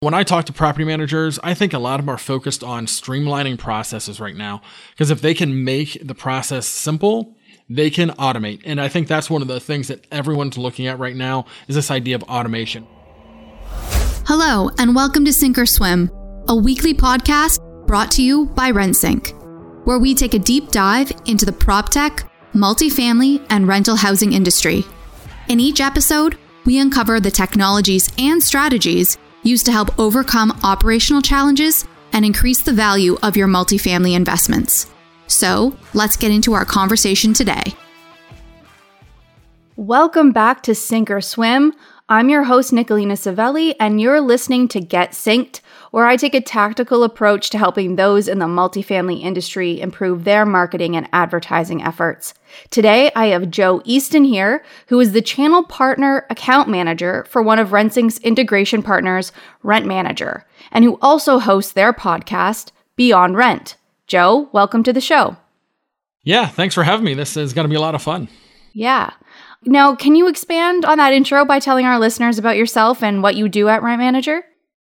When I talk to property managers, I think a lot of them are focused on streamlining processes right now. Because if they can make the process simple, they can automate. And I think that's one of the things that everyone's looking at right now is this idea of automation. Hello, and welcome to Sink or Swim, a weekly podcast brought to you by RentSync, where we take a deep dive into the prop tech, multifamily, and rental housing industry. In each episode, we uncover the technologies and strategies used to help overcome operational challenges and increase the value of your multifamily investments. So, let's get into our conversation today. Welcome back to Sink or Swim. I'm your host, Nicolina Savelli, and you're listening to Get Synced, where I take a tactical approach to helping those in the multifamily industry improve their marketing and advertising efforts. Today, I have Joe Easton here, who is the channel partner account manager for one of RentSync's integration partners, Rent Manager, and who also hosts their podcast, Beyond Rent. Joe, welcome to the show. Yeah, thanks for having me. This is going to be a lot of fun. Yeah. Now, can you expand on that intro by telling our listeners about yourself and what you do at Rent Manager?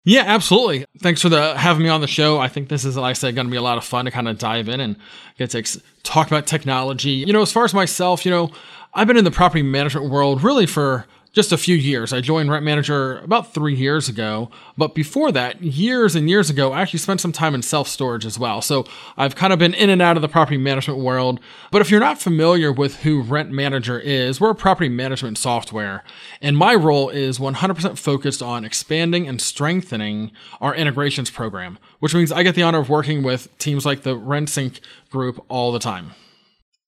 Yeah, absolutely. Thanks for the having me on the show. I think this is, like I said, going to be a lot of fun to kind of dive in and get to ex- talk about technology. You know, as far as myself, you know, I've been in the property management world really for just a few years. I joined Rent Manager about three years ago, but before that, years and years ago, I actually spent some time in self storage as well. So I've kind of been in and out of the property management world. But if you're not familiar with who Rent Manager is, we're a property management software, and my role is 100% focused on expanding and strengthening our integrations program, which means I get the honor of working with teams like the RentSync group all the time.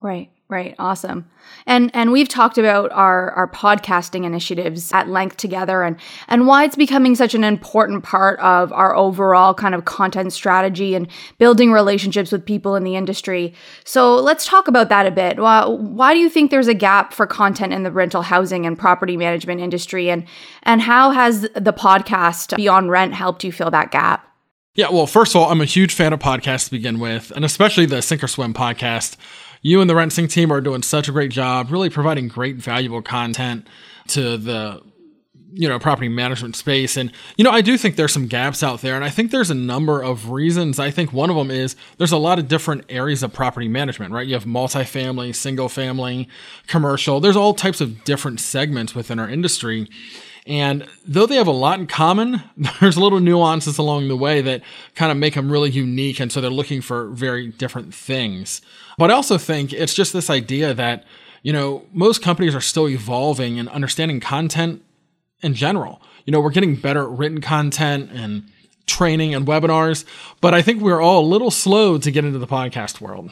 Right. Right. Awesome. And and we've talked about our our podcasting initiatives at length together and and why it's becoming such an important part of our overall kind of content strategy and building relationships with people in the industry. So let's talk about that a bit. Why, why do you think there's a gap for content in the rental housing and property management industry and and how has the podcast Beyond Rent helped you fill that gap? Yeah, well, first of all, I'm a huge fan of podcasts to begin with, and especially the Sink or Swim podcast you and the RentSync team are doing such a great job, really providing great, valuable content to the you know property management space and you know i do think there's some gaps out there and i think there's a number of reasons i think one of them is there's a lot of different areas of property management right you have multifamily single family commercial there's all types of different segments within our industry and though they have a lot in common, there's little nuances along the way that kind of make them really unique. And so they're looking for very different things. But I also think it's just this idea that, you know, most companies are still evolving and understanding content in general. You know, we're getting better at written content and training and webinars, but I think we're all a little slow to get into the podcast world.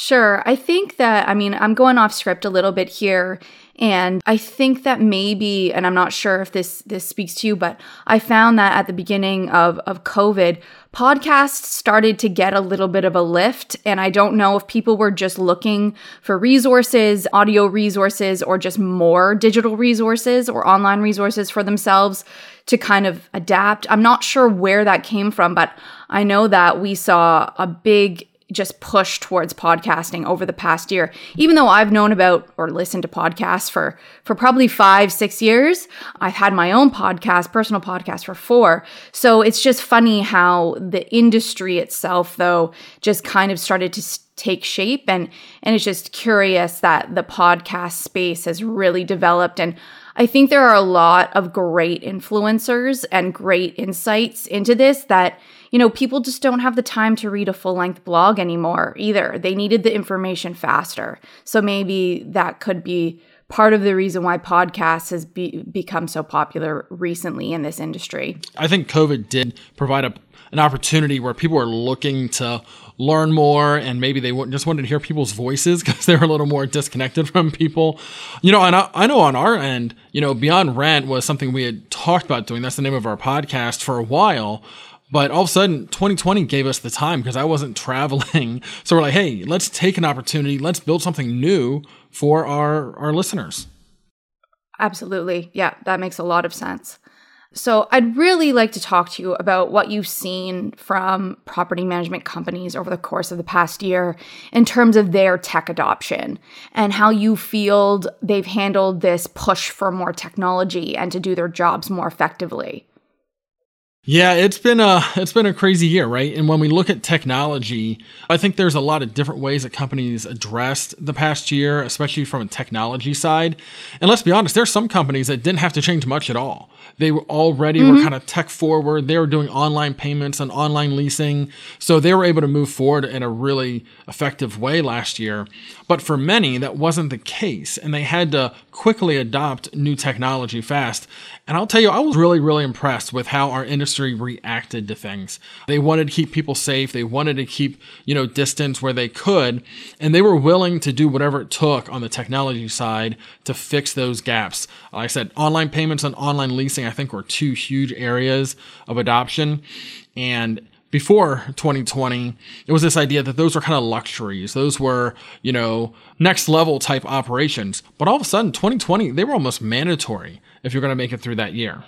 Sure. I think that, I mean, I'm going off script a little bit here. And I think that maybe, and I'm not sure if this this speaks to you, but I found that at the beginning of, of COVID, podcasts started to get a little bit of a lift. And I don't know if people were just looking for resources, audio resources, or just more digital resources or online resources for themselves to kind of adapt. I'm not sure where that came from, but I know that we saw a big just push towards podcasting over the past year. Even though i've known about or listened to podcasts for for probably five six years i've had my own podcast personal podcast for four. So it's just funny how the industry itself though just kind of started to take shape. And and it's just curious that the podcast space has really developed. And I think there are a lot of great influencers and great insights into this that you know, people just don't have the time to read a full length blog anymore either. They needed the information faster. So maybe that could be part of the reason why podcasts has be, become so popular recently in this industry. I think COVID did provide a, an opportunity where people are looking to learn more and maybe they just wanted to hear people's voices because they were a little more disconnected from people. You know, and I, I know on our end, you know, Beyond Rent was something we had talked about doing. That's the name of our podcast for a while. But all of a sudden, 2020 gave us the time because I wasn't traveling. So we're like, hey, let's take an opportunity. Let's build something new for our, our listeners. Absolutely. Yeah, that makes a lot of sense. So, I'd really like to talk to you about what you've seen from property management companies over the course of the past year in terms of their tech adoption and how you feel they've handled this push for more technology and to do their jobs more effectively. Yeah, it's been a it's been a crazy year, right? And when we look at technology, I think there's a lot of different ways that companies addressed the past year, especially from a technology side. And let's be honest, there's some companies that didn't have to change much at all. They were already mm-hmm. were kind of tech forward. They were doing online payments and online leasing, so they were able to move forward in a really effective way last year. But for many, that wasn't the case, and they had to quickly adopt new technology fast. And I'll tell you, I was really, really impressed with how our industry reacted to things. They wanted to keep people safe. They wanted to keep, you know, distance where they could. And they were willing to do whatever it took on the technology side to fix those gaps. Like I said, online payments and online leasing, I think were two huge areas of adoption. And before 2020, it was this idea that those were kind of luxuries. Those were, you know, next level type operations. But all of a sudden, 2020, they were almost mandatory if you're going to make it through that year.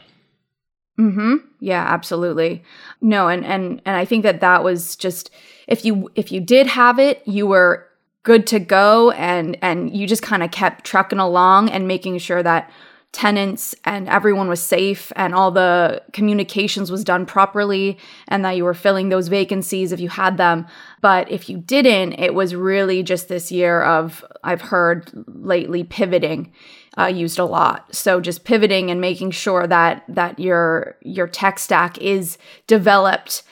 Mhm. Yeah, absolutely. No, and and and I think that that was just if you if you did have it, you were good to go and and you just kind of kept trucking along and making sure that tenants and everyone was safe and all the communications was done properly and that you were filling those vacancies if you had them but if you didn't it was really just this year of i've heard lately pivoting uh, used a lot. So just pivoting and making sure that that your your tech stack is developed.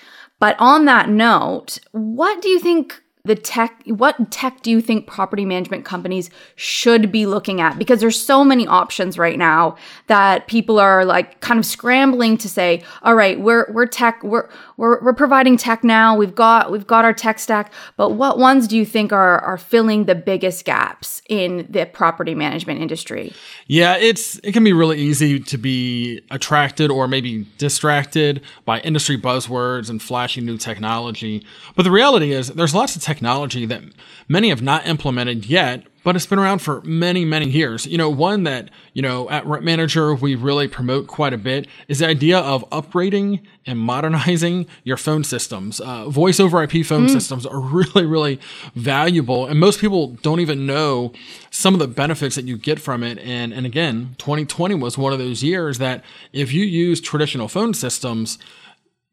But on that note what do you think the tech what tech do you think property management companies should be looking at? Because there's so many options right now that people are like kind of scrambling to say all right we're we're tech we're we're, we're providing tech now. We've got we've got our tech stack. But what ones do you think are are filling the biggest gaps in the property management industry? Yeah it's it can be really easy to be attracted or maybe distracted by industry buzzwords and flashy new technology. But the reality is there's lots of technology that many have not implemented yet, but it's been around for many, many years. You know, one that, you know, at Rent Manager, we really promote quite a bit is the idea of upgrading and modernizing your phone systems. Uh, voice over IP phone mm. systems are really, really valuable. And most people don't even know some of the benefits that you get from it. And, and again, 2020 was one of those years that if you use traditional phone systems,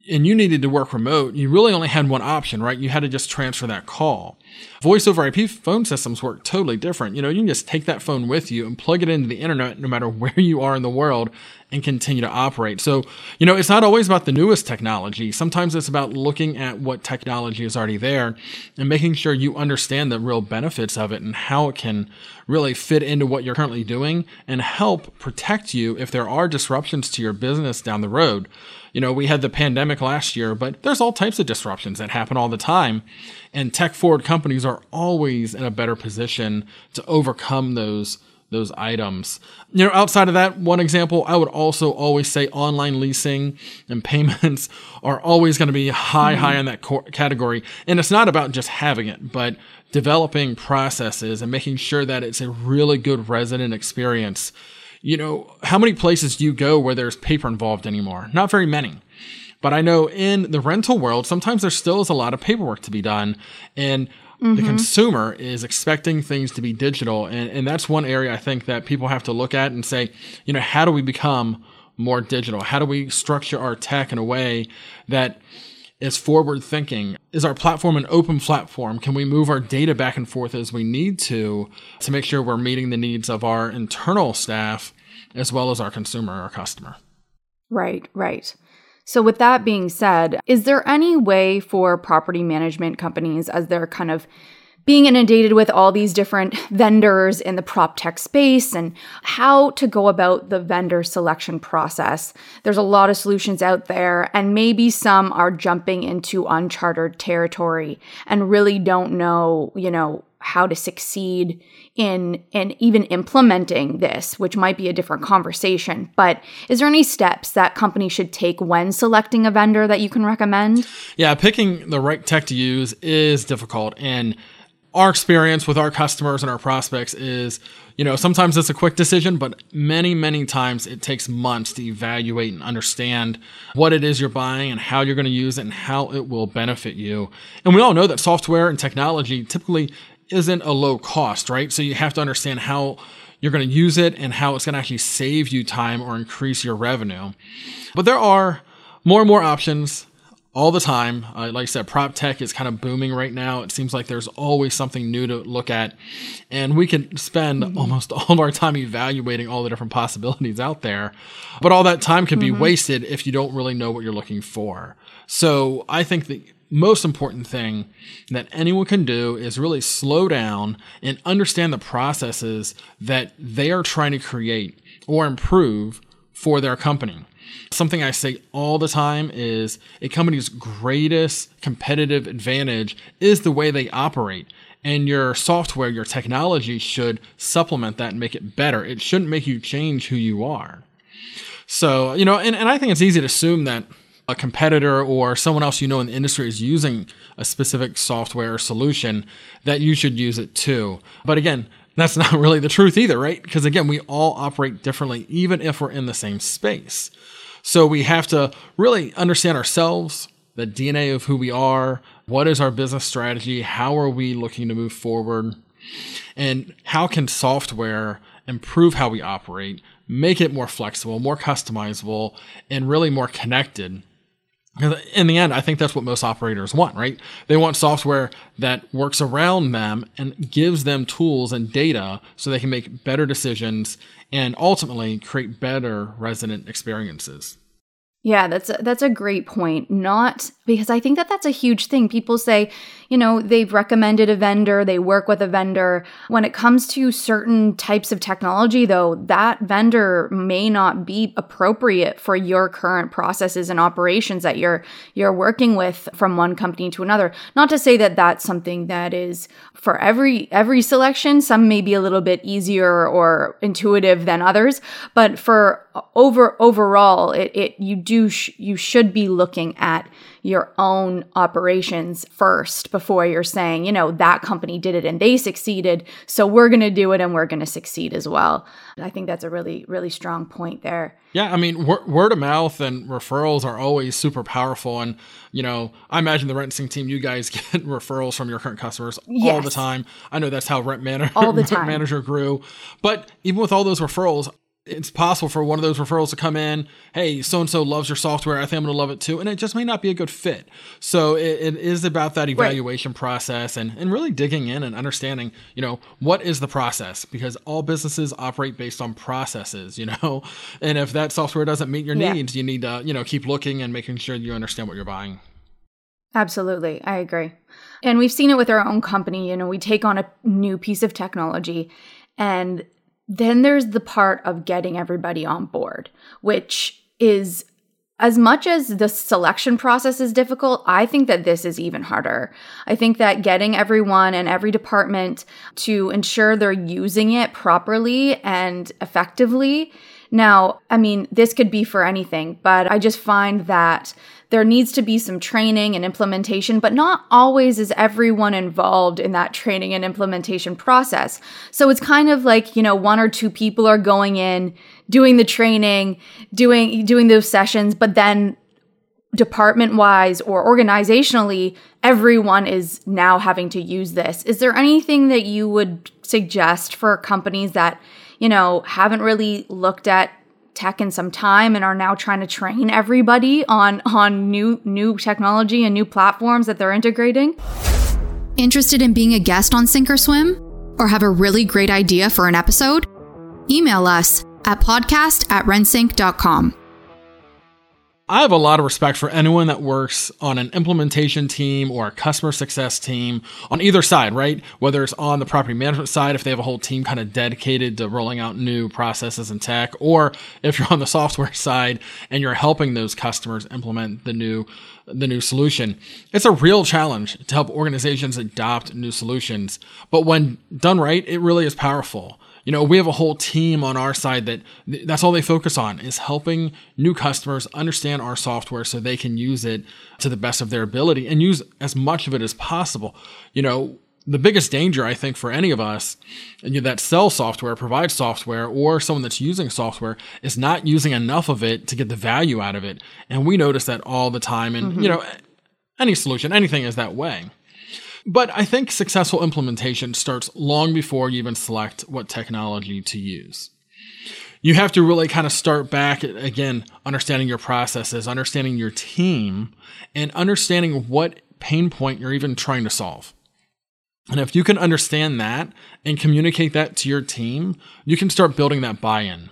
and you needed to work remote, you really only had one option, right? You had to just transfer that call. Voice over IP phone systems work totally different. You know, you can just take that phone with you and plug it into the internet no matter where you are in the world and continue to operate. So, you know, it's not always about the newest technology. Sometimes it's about looking at what technology is already there and making sure you understand the real benefits of it and how it can really fit into what you're currently doing and help protect you if there are disruptions to your business down the road. You know, we had the pandemic last year, but there's all types of disruptions that happen all the time. And tech forward companies are always in a better position to overcome those those items. You know, outside of that, one example, I would also always say online leasing and payments are always going to be high, mm-hmm. high in that category. And it's not about just having it, but developing processes and making sure that it's a really good resident experience you know, how many places do you go where there's paper involved anymore? Not very many. But I know in the rental world, sometimes there still is a lot of paperwork to be done. And mm-hmm. the consumer is expecting things to be digital. And, and that's one area I think that people have to look at and say, you know, how do we become more digital? How do we structure our tech in a way that is forward thinking? Is our platform an open platform? Can we move our data back and forth as we need to to make sure we're meeting the needs of our internal staff as well as our consumer, our customer? Right, right. So, with that being said, is there any way for property management companies, as they're kind of being inundated with all these different vendors in the prop tech space and how to go about the vendor selection process. There's a lot of solutions out there, and maybe some are jumping into uncharted territory and really don't know, you know, how to succeed in in even implementing this which might be a different conversation. But is there any steps that companies should take when selecting a vendor that you can recommend? Yeah picking the right tech to use is difficult. And our experience with our customers and our prospects is, you know, sometimes it's a quick decision, but many, many times it takes months to evaluate and understand what it is you're buying and how you're going to use it and how it will benefit you. And we all know that software and technology typically isn't a low cost, right? So you have to understand how you're going to use it and how it's going to actually save you time or increase your revenue. But there are more and more options all the time. Uh, like I said, prop tech is kind of booming right now. It seems like there's always something new to look at. And we can spend mm-hmm. almost all of our time evaluating all the different possibilities out there. But all that time can mm-hmm. be wasted if you don't really know what you're looking for. So I think the most important thing that anyone can do is really slow down and understand the processes that they are trying to create or improve for their company. Something I say all the time is a company's greatest competitive advantage is the way they operate. And your software, your technology should supplement that and make it better. It shouldn't make you change who you are. So, you know, and, and I think it's easy to assume that a competitor or someone else you know in the industry is using a specific software or solution, that you should use it too. But again, that's not really the truth either, right? Because again, we all operate differently, even if we're in the same space. So we have to really understand ourselves, the DNA of who we are, what is our business strategy, how are we looking to move forward, and how can software improve how we operate, make it more flexible, more customizable, and really more connected. In the end, I think that's what most operators want, right? They want software that works around them and gives them tools and data so they can make better decisions and ultimately create better resident experiences. Yeah, that's a, that's a great point. Not because I think that that's a huge thing. People say, you know, they've recommended a vendor, they work with a vendor. When it comes to certain types of technology though, that vendor may not be appropriate for your current processes and operations that you're you're working with from one company to another. Not to say that that's something that is for every every selection, some may be a little bit easier or intuitive than others, but for over overall it, it you do sh- you should be looking at your own operations first before you're saying, you know, that company did it and they succeeded, so we're going to do it and we're going to succeed as well. I think that's a really, really strong point there. Yeah, I mean, wor- word of mouth and referrals are always super powerful. And, you know, I imagine the RentSync team, you guys get referrals from your current customers yes. all the time. I know that's how Rent, manager all the time. Rent Manager grew. But even with all those referrals, it's possible for one of those referrals to come in hey so and so loves your software. I think i'm going to love it too. And it just may not be a good fit. So it, it is about that evaluation right. process and, and really digging in and understanding you know what is the process? Because all businesses operate based on processes you know? And if that software doesn't meet your yeah. needs you need to you know keep looking and making sure you understand what you're buying. Absolutely. I agree. And we've seen it with our own company. You know we take on a new piece of technology and then there's the part of getting everybody on board, which is as much as the selection process is difficult, I think that this is even harder. I think that getting everyone and every department to ensure they're using it properly and effectively. Now, I mean, this could be for anything, but I just find that there needs to be some training and implementation, but not always is everyone involved in that training and implementation process. So it's kind of like, you know, one or two people are going in, doing the training, doing doing those sessions, but then department wise or organizationally, everyone is now having to use this. Is there anything that you would suggest for companies that, you know, haven't really looked at tech in some time and are now trying to train everybody on on new new technology and new platforms that they're integrating. Interested in being a guest on Sink or Swim? Or have a really great idea for an episode? Email us at podcast at rentsync.com. I have a lot of respect for anyone that works on an implementation team or a customer success team on either side, right? Whether it's on the property management side, if they have a whole team kind of dedicated to rolling out new processes and tech, or if you're on the software side and you're helping those customers implement the new the new solution. It's a real challenge to help organizations adopt new solutions, but when done right, it really is powerful you know, we have a whole team on our side that that's all they focus on is helping new customers understand our software so they can use it to the best of their ability and use as much of it as possible. You know, the biggest danger I think for any of us you know, that sell software, provide software, or someone that's using software is not using enough of it to get the value out of it. And we notice that all the time. And mm-hmm. you know, any solution, anything is that way. But I think successful implementation starts long before you even select what technology to use. you have to really kind of start back again, understanding your processes, understanding your team, and understanding what pain point you're even trying to solve. And if you can understand that and communicate that to your team, you can start building that buy in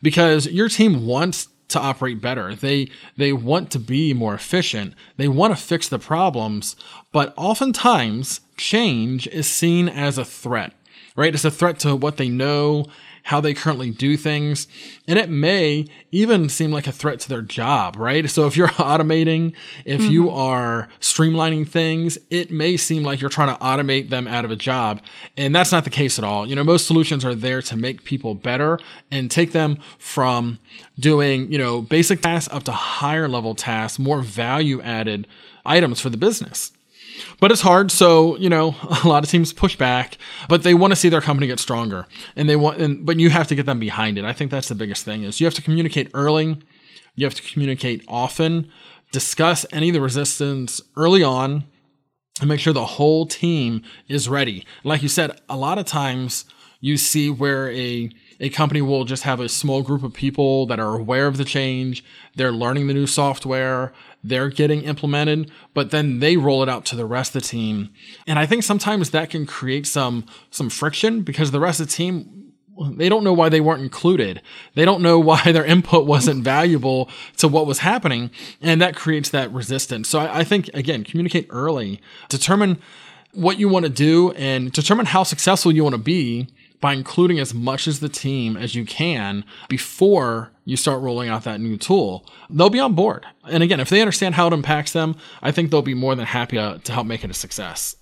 because your team wants to operate better. They they want to be more efficient. They want to fix the problems, but oftentimes change is seen as a threat. Right? It's a threat to what they know how they currently do things. And it may even seem like a threat to their job, right? So if you're automating, if mm-hmm. you are streamlining things, it may seem like you're trying to automate them out of a job. And that's not the case at all. You know, most solutions are there to make people better and take them from doing, you know, basic tasks up to higher level tasks, more value added items for the business. But it's hard, so you know a lot of teams push back, but they want to see their company get stronger, and they want. And, but you have to get them behind it. I think that's the biggest thing is you have to communicate early, you have to communicate often, discuss any of the resistance early on, and make sure the whole team is ready. Like you said, a lot of times you see where a a company will just have a small group of people that are aware of the change, they're learning the new software, they're getting implemented, but then they roll it out to the rest of the team. And I think sometimes that can create some some friction because the rest of the team they don't know why they weren't included. They don't know why their input wasn't valuable to what was happening. And that creates that resistance. So I, I think, again, communicate early, determine what you want to do and determine how successful you want to be by including as much as the team as you can before you start rolling out that new tool, they'll be on board. And again, if they understand how it impacts them, I think they'll be more than happy to, to help make it a success.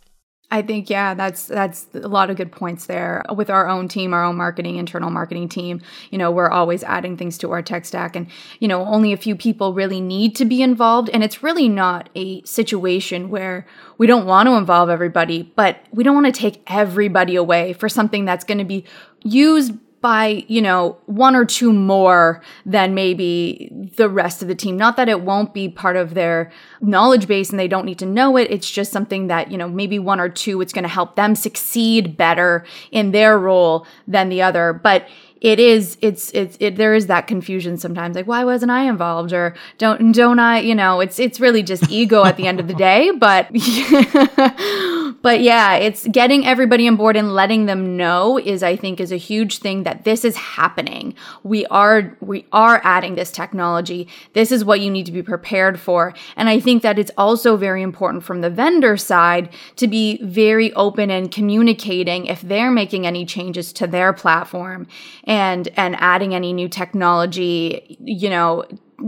I think yeah, that's that's a lot of good points there. With our own team, our own marketing, internal marketing team, you know, we're always adding things to our tech stack and you know, only a few people really need to be involved and it's really not a situation where we don't want to involve everybody, but we don't want to take everybody away for something that's going to be used by, you know, one or two more than maybe the rest of the team. Not that it won't be part of their knowledge base and they don't need to know it. It's just something that, you know, maybe one or two, it's going to help them succeed better in their role than the other. But it is it's it's it, there is that confusion sometimes like why wasn't i involved or don't don't i you know it's it's really just ego at the end of the day but but yeah it's getting everybody on board and letting them know is i think is a huge thing that this is happening. We are we are adding this technology. This is what you need to be prepared for. And i think that it's also very important from the vendor side to be very open and communicating if they're making any changes to their platform and and adding any new technology you know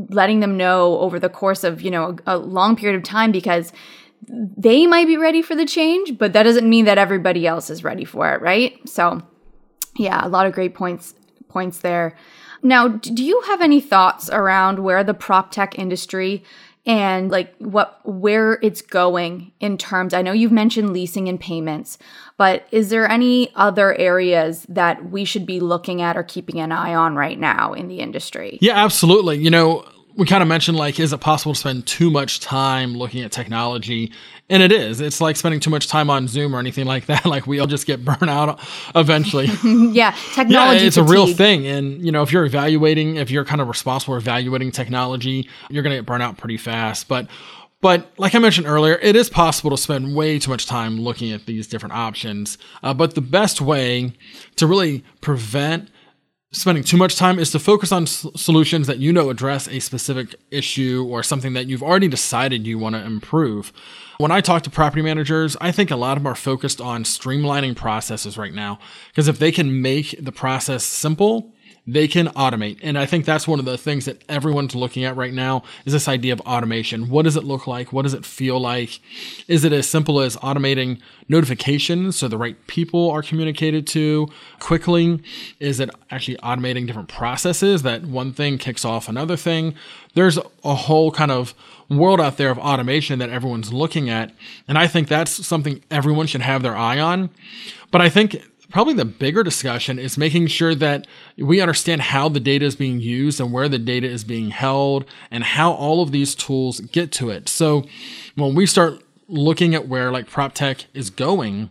letting them know over the course of you know a, a long period of time because they might be ready for the change but that doesn't mean that everybody else is ready for it right so yeah a lot of great points points there now do you have any thoughts around where the prop tech industry and like what where it's going in terms I know you've mentioned leasing and payments but is there any other areas that we should be looking at or keeping an eye on right now in the industry? Yeah, absolutely. You know, we kind of mentioned like is it possible to spend too much time looking at technology? And it is. It's like spending too much time on zoom or anything like that. Like we all just get burnt out eventually. Yeah technology yeah, it's fatigue. a real thing. And you know if you're evaluating if you're kind of responsible for evaluating technology you're going to get burnt out pretty fast. But but like I mentioned earlier, it is possible to spend way too much time looking at these different options. Uh, but the best way to really prevent spending too much time is to focus on s- solutions that you know address a specific issue or something that you've already decided you want to improve. When I talk to property managers, I think a lot of them are focused on streamlining processes right now because if they can make the process simple, they can automate. And I think that's one of the things that everyone's looking at right now is this idea of automation. What does it look like? What does it feel like? Is it as simple as automating notifications so the right people are communicated to quickly? Is it actually automating different processes that one thing kicks off another thing? There's a whole kind of world out there of automation that everyone's looking at. And I think that's something everyone should have their eye on. But I think probably the bigger discussion is making sure that we understand how the data is being used and where the data is being held and how all of these tools get to it. So when we start looking at where like prop tech is going,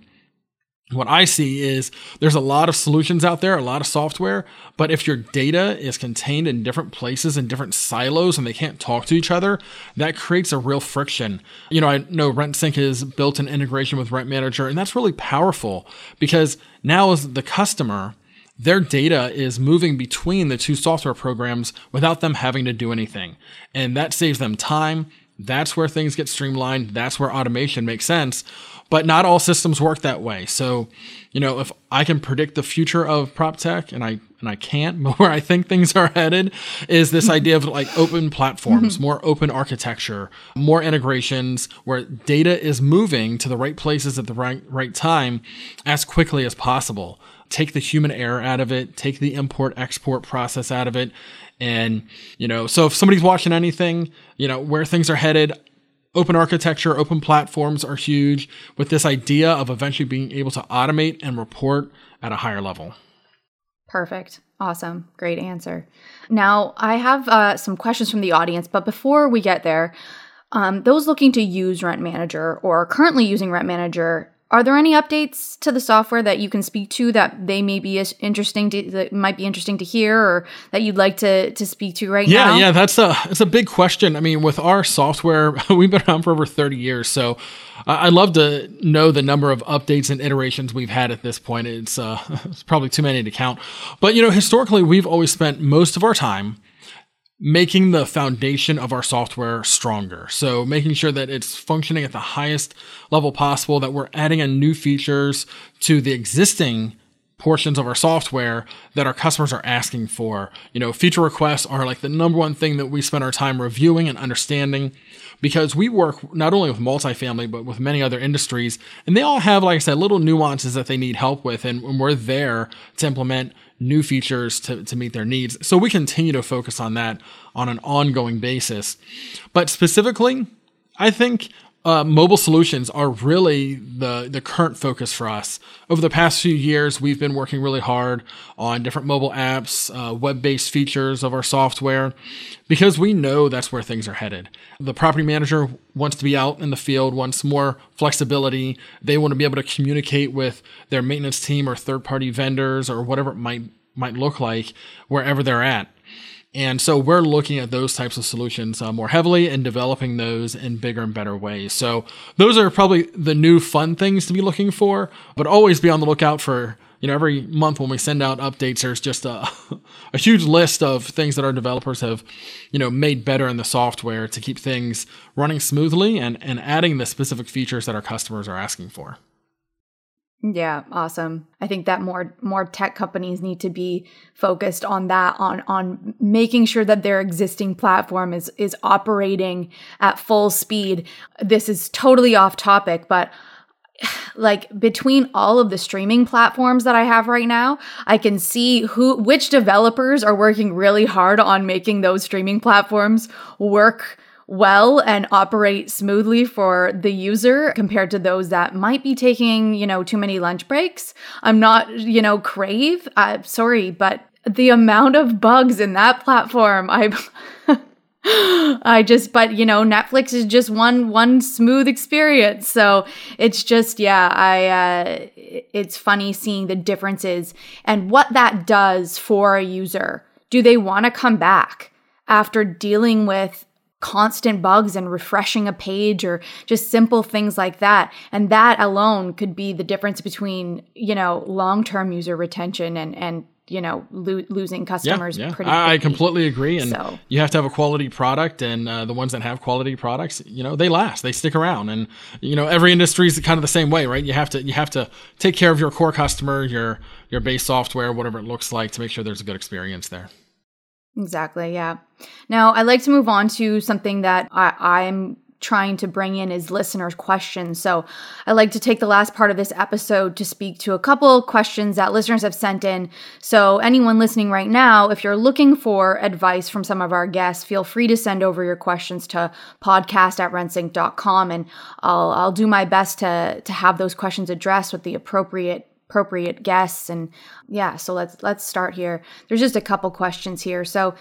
what I see is there's a lot of solutions out there, a lot of software, but if your data is contained in different places in different silos and they can't talk to each other, that creates a real friction. You know, I know RentSync is built an integration with Rent Manager, and that's really powerful because now as the customer, their data is moving between the two software programs without them having to do anything. And that saves them time. That's where things get streamlined. That's where automation makes sense but not all systems work that way. So, you know, if I can predict the future of prop tech, and I and I can't, but where I think things are headed is this idea of like open platforms, mm-hmm. more open architecture, more integrations, where data is moving to the right places at the right right time as quickly as possible. Take the human error out of it, take the import export process out of it. And, you know, so if somebody's watching anything, you know, where things are headed, Open architecture, open platforms are huge with this idea of eventually being able to automate and report at a higher level. Perfect. Awesome. Great answer. Now, I have uh, some questions from the audience, but before we get there, um, those looking to use Rent Manager or currently using Rent Manager are there any updates to the software that you can speak to that they may be interesting to that might be interesting to hear or that you'd like to to speak to right yeah, now? Yeah, yeah, that's a it's a big question. I mean, with our software, we've been around for over 30 years, so I'd love to know the number of updates and iterations we've had at this point. It's uh, it's probably too many to count. But you know, historically, we've always spent most of our time making the foundation of our software stronger. So making sure that it's functioning at the highest level possible, that we're adding in new features to the existing portions of our software that our customers are asking for. You know, feature requests are like the number one thing that we spend our time reviewing and understanding because we work not only with multifamily, but with many other industries. And they all have, like I said, little nuances that they need help with. And, we're there to implement new features to, to meet their needs. So we continue to focus on that on an ongoing basis. But specifically, I think uh, mobile solutions are really the the current focus for us. Over the past few years, we've been working really hard on different mobile apps, uh, web based features of our software, because we know that's where things are headed. The property manager wants to be out in the field, wants more flexibility. They want to be able to communicate with their maintenance team or third party vendors or whatever it might might look like wherever they're at. And so we're looking at those types of solutions uh, more heavily and developing those in bigger and better ways. So those are probably the new fun things to be looking for, but always be on the lookout for, you know, every month when we send out updates, there's just a, a huge list of things that our developers have, you know, made better in the software to keep things running smoothly and, and adding the specific features that our customers are asking for. Yeah, awesome. I think that more more tech companies need to be focused on that on on making sure that their existing platform is is operating at full speed. This is totally off topic, but like between all of the streaming platforms that I have right now, I can see who which developers are working really hard on making those streaming platforms work well and operate smoothly for the user compared to those that might be taking, you know, too many lunch breaks. I'm not, you know, crave. I'm sorry, but the amount of bugs in that platform, I I just but you know Netflix is just one one smooth experience so it's just yeah I uh it's funny seeing the differences and what that does for a user do they want to come back after dealing with constant bugs and refreshing a page or just simple things like that. And that alone could be the difference between you know long-term user retention and and you know lo- losing customers yeah, yeah. pretty I, I completely agree. And so. you have to have a quality product and uh, the ones that have quality products you know they last they stick around. And you know every industry is kind of the same way right? You have to you have to take care of your core customer your your base software whatever it looks like to make sure there's a good experience there Exactly. Yeah. Now, I'd like to move on to something that I, am trying to bring in is listeners' questions. So I'd like to take the last part of this episode to speak to a couple questions that listeners have sent in. So, anyone listening right now, if you're looking for advice from some of our guests, feel free to send over your questions to podcast at rentsync.com and I'll, I'll do my best to, to have those questions addressed with the appropriate appropriate guests and yeah so let's let's start here there's just a couple questions here so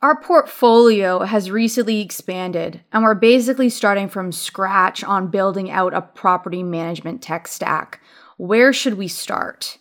our portfolio has recently expanded and we're basically starting from scratch on building out a property management tech stack where should we start?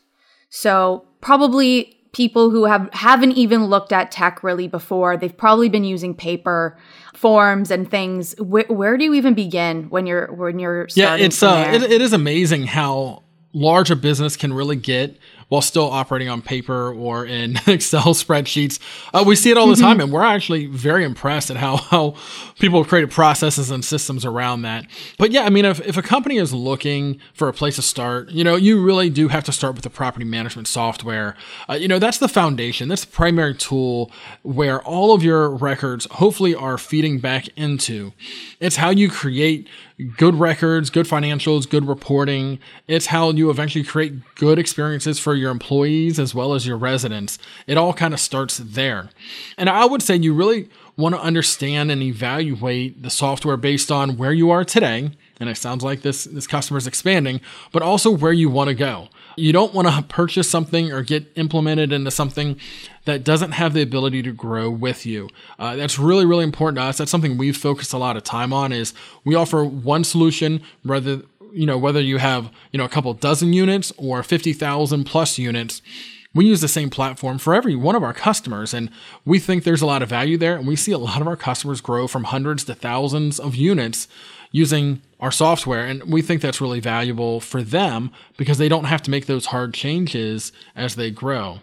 So, probably people who have haven't even looked at tech really before. They've probably been using paper forms and things. Where, where do you even begin when you're when you're starting? yeah? It's uh, it, it is amazing how large a business can really get while still operating on paper or in Excel spreadsheets. Uh, we see it all the mm-hmm. time, and we're actually very impressed at how, how people have created processes and systems around that. But yeah, I mean, if, if a company is looking for a place to start, you know, you really do have to start with the property management software. Uh, you know, that's the foundation, that's the primary tool where all of your records hopefully are feeding back into. It's how you create good records, good financials, good reporting. It's how you eventually create good experiences for your employees as well as your residents. It all kind of starts there. And I would say you really want to understand and evaluate the software based on where you are today. And it sounds like this, this customer is expanding, but also where you want to go. You don't want to purchase something or get implemented into something that doesn't have the ability to grow with you. Uh, that's really, really important to us. That's something we've focused a lot of time on is we offer one solution rather you know whether you have you know a couple dozen units or 50,000 plus units we use the same platform for every one of our customers and we think there's a lot of value there and we see a lot of our customers grow from hundreds to thousands of units using our software. And we think that's really valuable for them because they don't have to make those hard changes as they grow.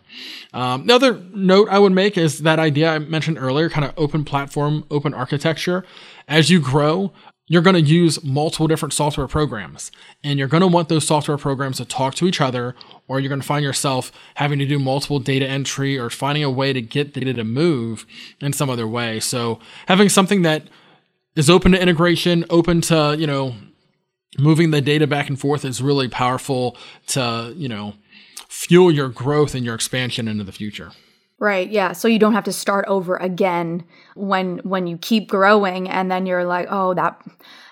Um, note I would make is that idea I mentioned earlier, kind of open platform, open architecture. As you grow, you're going to use multiple different software programs and you're going to want those software programs to talk to each other or you're going to find yourself having to do multiple data entry or finding a way to get data to move in some other way so having something that is open to integration, open to, you know, moving the data back and forth is really powerful to, you know, fuel your growth and your expansion into the future. Right. Yeah. So you don't have to start over again when when you keep growing and then you're like, "Oh, that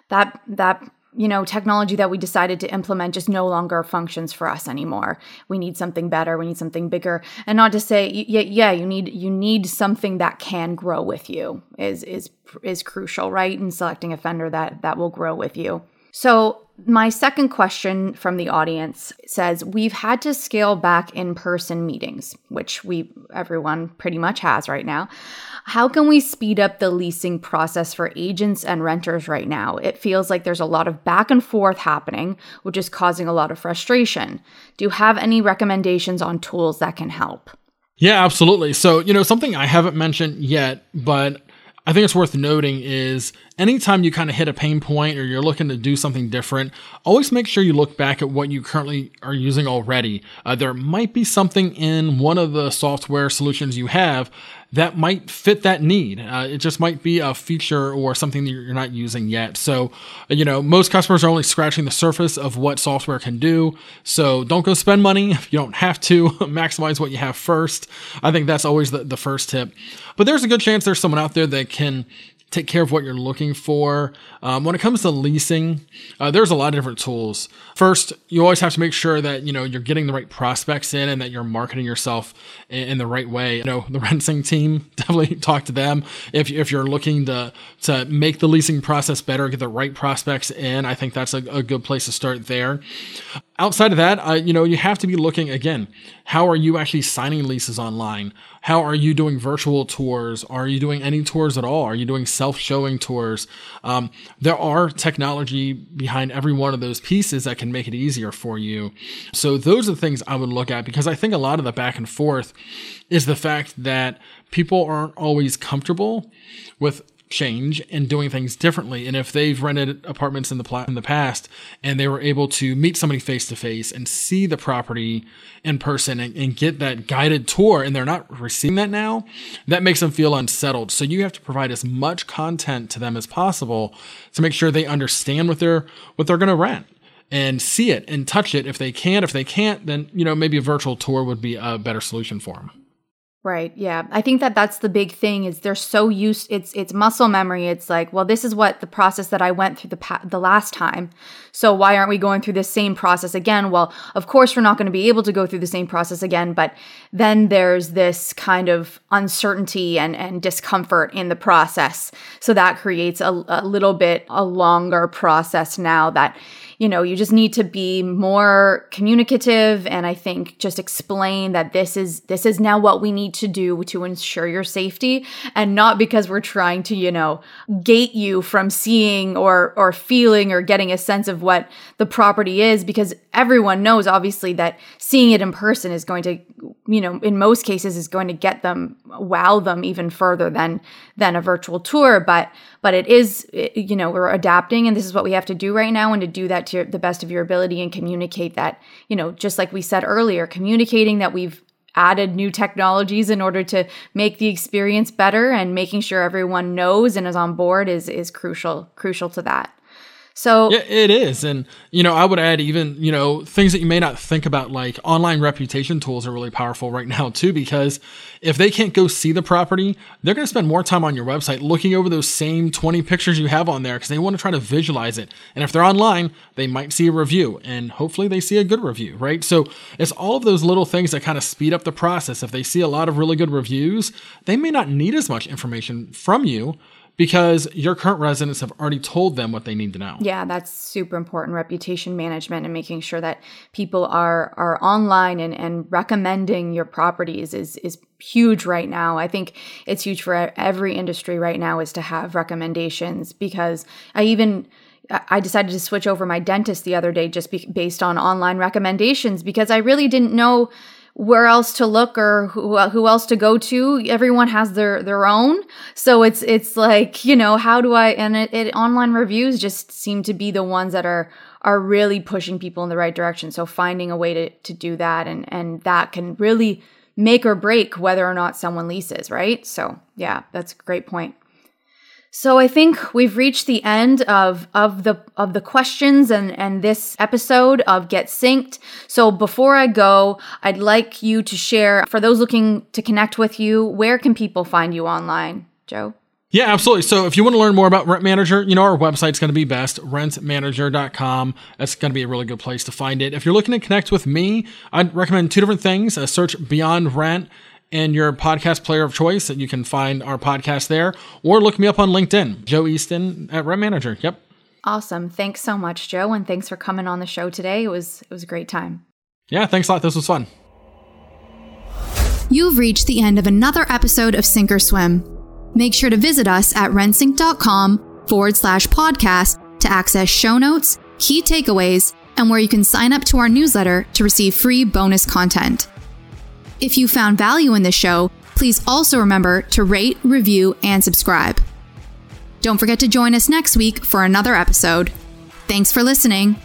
that that you know, technology that we decided to implement just no longer functions for us anymore. We need something better. We need something bigger. And not to say, yeah, yeah, you need you need something that can grow with you is is is crucial, right? In selecting a vendor that that will grow with you. So my second question from the audience says we've had to scale back in-person meetings, which we everyone pretty much has right now. How can we speed up the leasing process for agents and renters right now? It feels like there's a lot of back and forth happening, which is causing a lot of frustration. Do you have any recommendations on tools that can help? Yeah, absolutely. So, you know, something I haven't mentioned yet, but I think it's worth noting is anytime you kind of hit a pain point or you're looking to do something different, always make sure you look back at what you currently are using already. Uh, there might be something in one of the software solutions you have that might fit that need. Uh, it just might be a feature or something that you're not using yet. So, you know, most customers are only scratching the surface of what software can do. So don't go spend money if you don't have to. Maximize what you have first. I think that's always the, the first tip. But there's a good chance there's someone out there that can take care of what you're looking for. Um, when it comes to leasing, uh, there's a lot of different tools. First, you always have to make sure that you know you're getting the right prospects in and that you're marketing yourself in, in the right way. You know, the RentSync team definitely talk to them if if you're looking to to make the leasing process better, get the right prospects in. I think that's a, a good place to start there outside of that, uh, you know, you have to be looking again. How are you actually signing leases online? How are you doing virtual tours? Are you doing any tours at all? Are you doing self-showing tours? Um, there are technology behind every one of those pieces that can make it easier for you. So those are the things I would look at because I think a lot of the back and forth is the fact that people aren't always comfortable with change and doing things differently. And if they've rented apartments in the in the past and they were able to meet somebody face to face and see the property in person and, and, get that guided tour and they're not receiving that now, that makes them feel unsettled. So you have to provide as much content to them as possible to make sure they understand what they're what they're going to rent and see it and touch it if they can. If they can't, then you know maybe a virtual tour would be a better solution for them. Right. Yeah. I think that that's the big thing is they're so used it's it's muscle memory. It's like, well, this is what the process that I went through the pa- the last time. So why aren't we going through the same process again? Well, of course we're not going to be able to go through the same process again, but then there's this kind of uncertainty and and discomfort in the process. So that creates a, a little bit a longer process now that you know, you just need to be more communicative and I think just explain that this is this is now what we need to do to ensure your safety and not because we're trying to, you know, gate you from seeing or or feeling or getting a sense of what the property is because everyone knows obviously that seeing it in person is going to you know in most cases is going to get them wow them even further than than a virtual tour. But but it is you know we're adapting and this is what we have to do right now and to do that to the best of your ability and communicate that you know just like we said earlier communicating that we've added new technologies in order to make the experience better and making sure everyone knows and is on board is is crucial crucial to that so yeah, it is. And, you know, I would add even, you know, things that you may not think about, like online reputation tools are really powerful right now, too, because if they can't go see the property, they're going to spend more time on your website looking over those same 20 pictures you have on there because they want to try to visualize it. And if they're online, they might see a review and hopefully they see a good review, right? So it's all of those little things that kind of speed up the process. If they see a lot of really good reviews, they may not need as much information from you because your current residents have already told them what they need to know. Yeah, that's super important reputation management and making sure that people are are online and, and recommending your properties is is huge right now. I think it's huge for every industry right now is to have recommendations because I even I decided to switch over my dentist the other day just be, based on online recommendations because I really didn't know where else to look or who who else to go to. Everyone has their their own. So it's it's like you know how do i and it, it, online reviews just seem to be the ones that are are really pushing people in the right direction. So finding a way to to do that and and that can really make or break whether or not someone leases right? So yeah that's a great point so I think we've reached the end of of the of the questions and and this episode of Get Synced. So before I go, I'd like you to share for those looking to connect with you, where can people find you online, Joe? Yeah, absolutely. So if you want to learn more about Rent Manager, you know our website's going to be best, rentmanager.com. That's going to be a really good place to find it. If you're looking to connect with me, I'd recommend two different things. A search Beyond Rent in your podcast player of choice, and you can find our podcast there, or look me up on LinkedIn, Joe Easton at Rent Manager. Yep. Awesome. Thanks so much, Joe, and thanks for coming on the show today. It was it was a great time. Yeah, thanks a lot. This was fun. You've reached the end of another episode of Sync or Swim. Make sure to visit us at rentsync.com forward slash podcast to access show notes, key takeaways, and where you can sign up to our newsletter to receive free bonus content. If you found value in this show, please also remember to rate, review, and subscribe. Don't forget to join us next week for another episode. Thanks for listening.